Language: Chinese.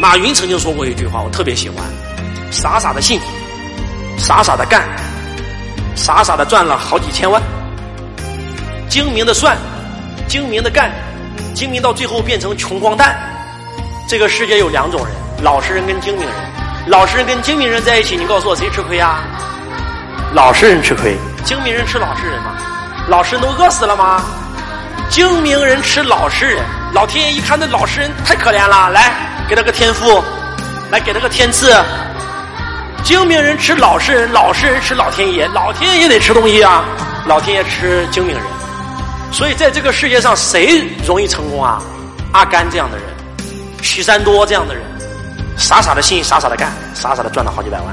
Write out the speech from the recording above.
马云曾经说过一句话，我特别喜欢：傻傻的信，傻傻的干，傻傻的赚了好几千万。精明的算，精明的干，精明到最后变成穷光蛋。这个世界有两种人：老实人跟精明人。老实人跟精明人在一起，你告诉我谁吃亏呀？老实人吃亏，精明人吃老实人吗？老实人都饿死了吗？精明人吃老实人，老天爷一看那老实人太可怜了，来给他个天赋，来给他个天赐。精明人吃老实人，老实人吃老天爷，老天爷也得吃东西啊，老天爷吃精明人。所以在这个世界上，谁容易成功啊？阿甘这样的人，许三多这样的人。傻傻的信，傻傻的干，傻傻的赚了好几百万。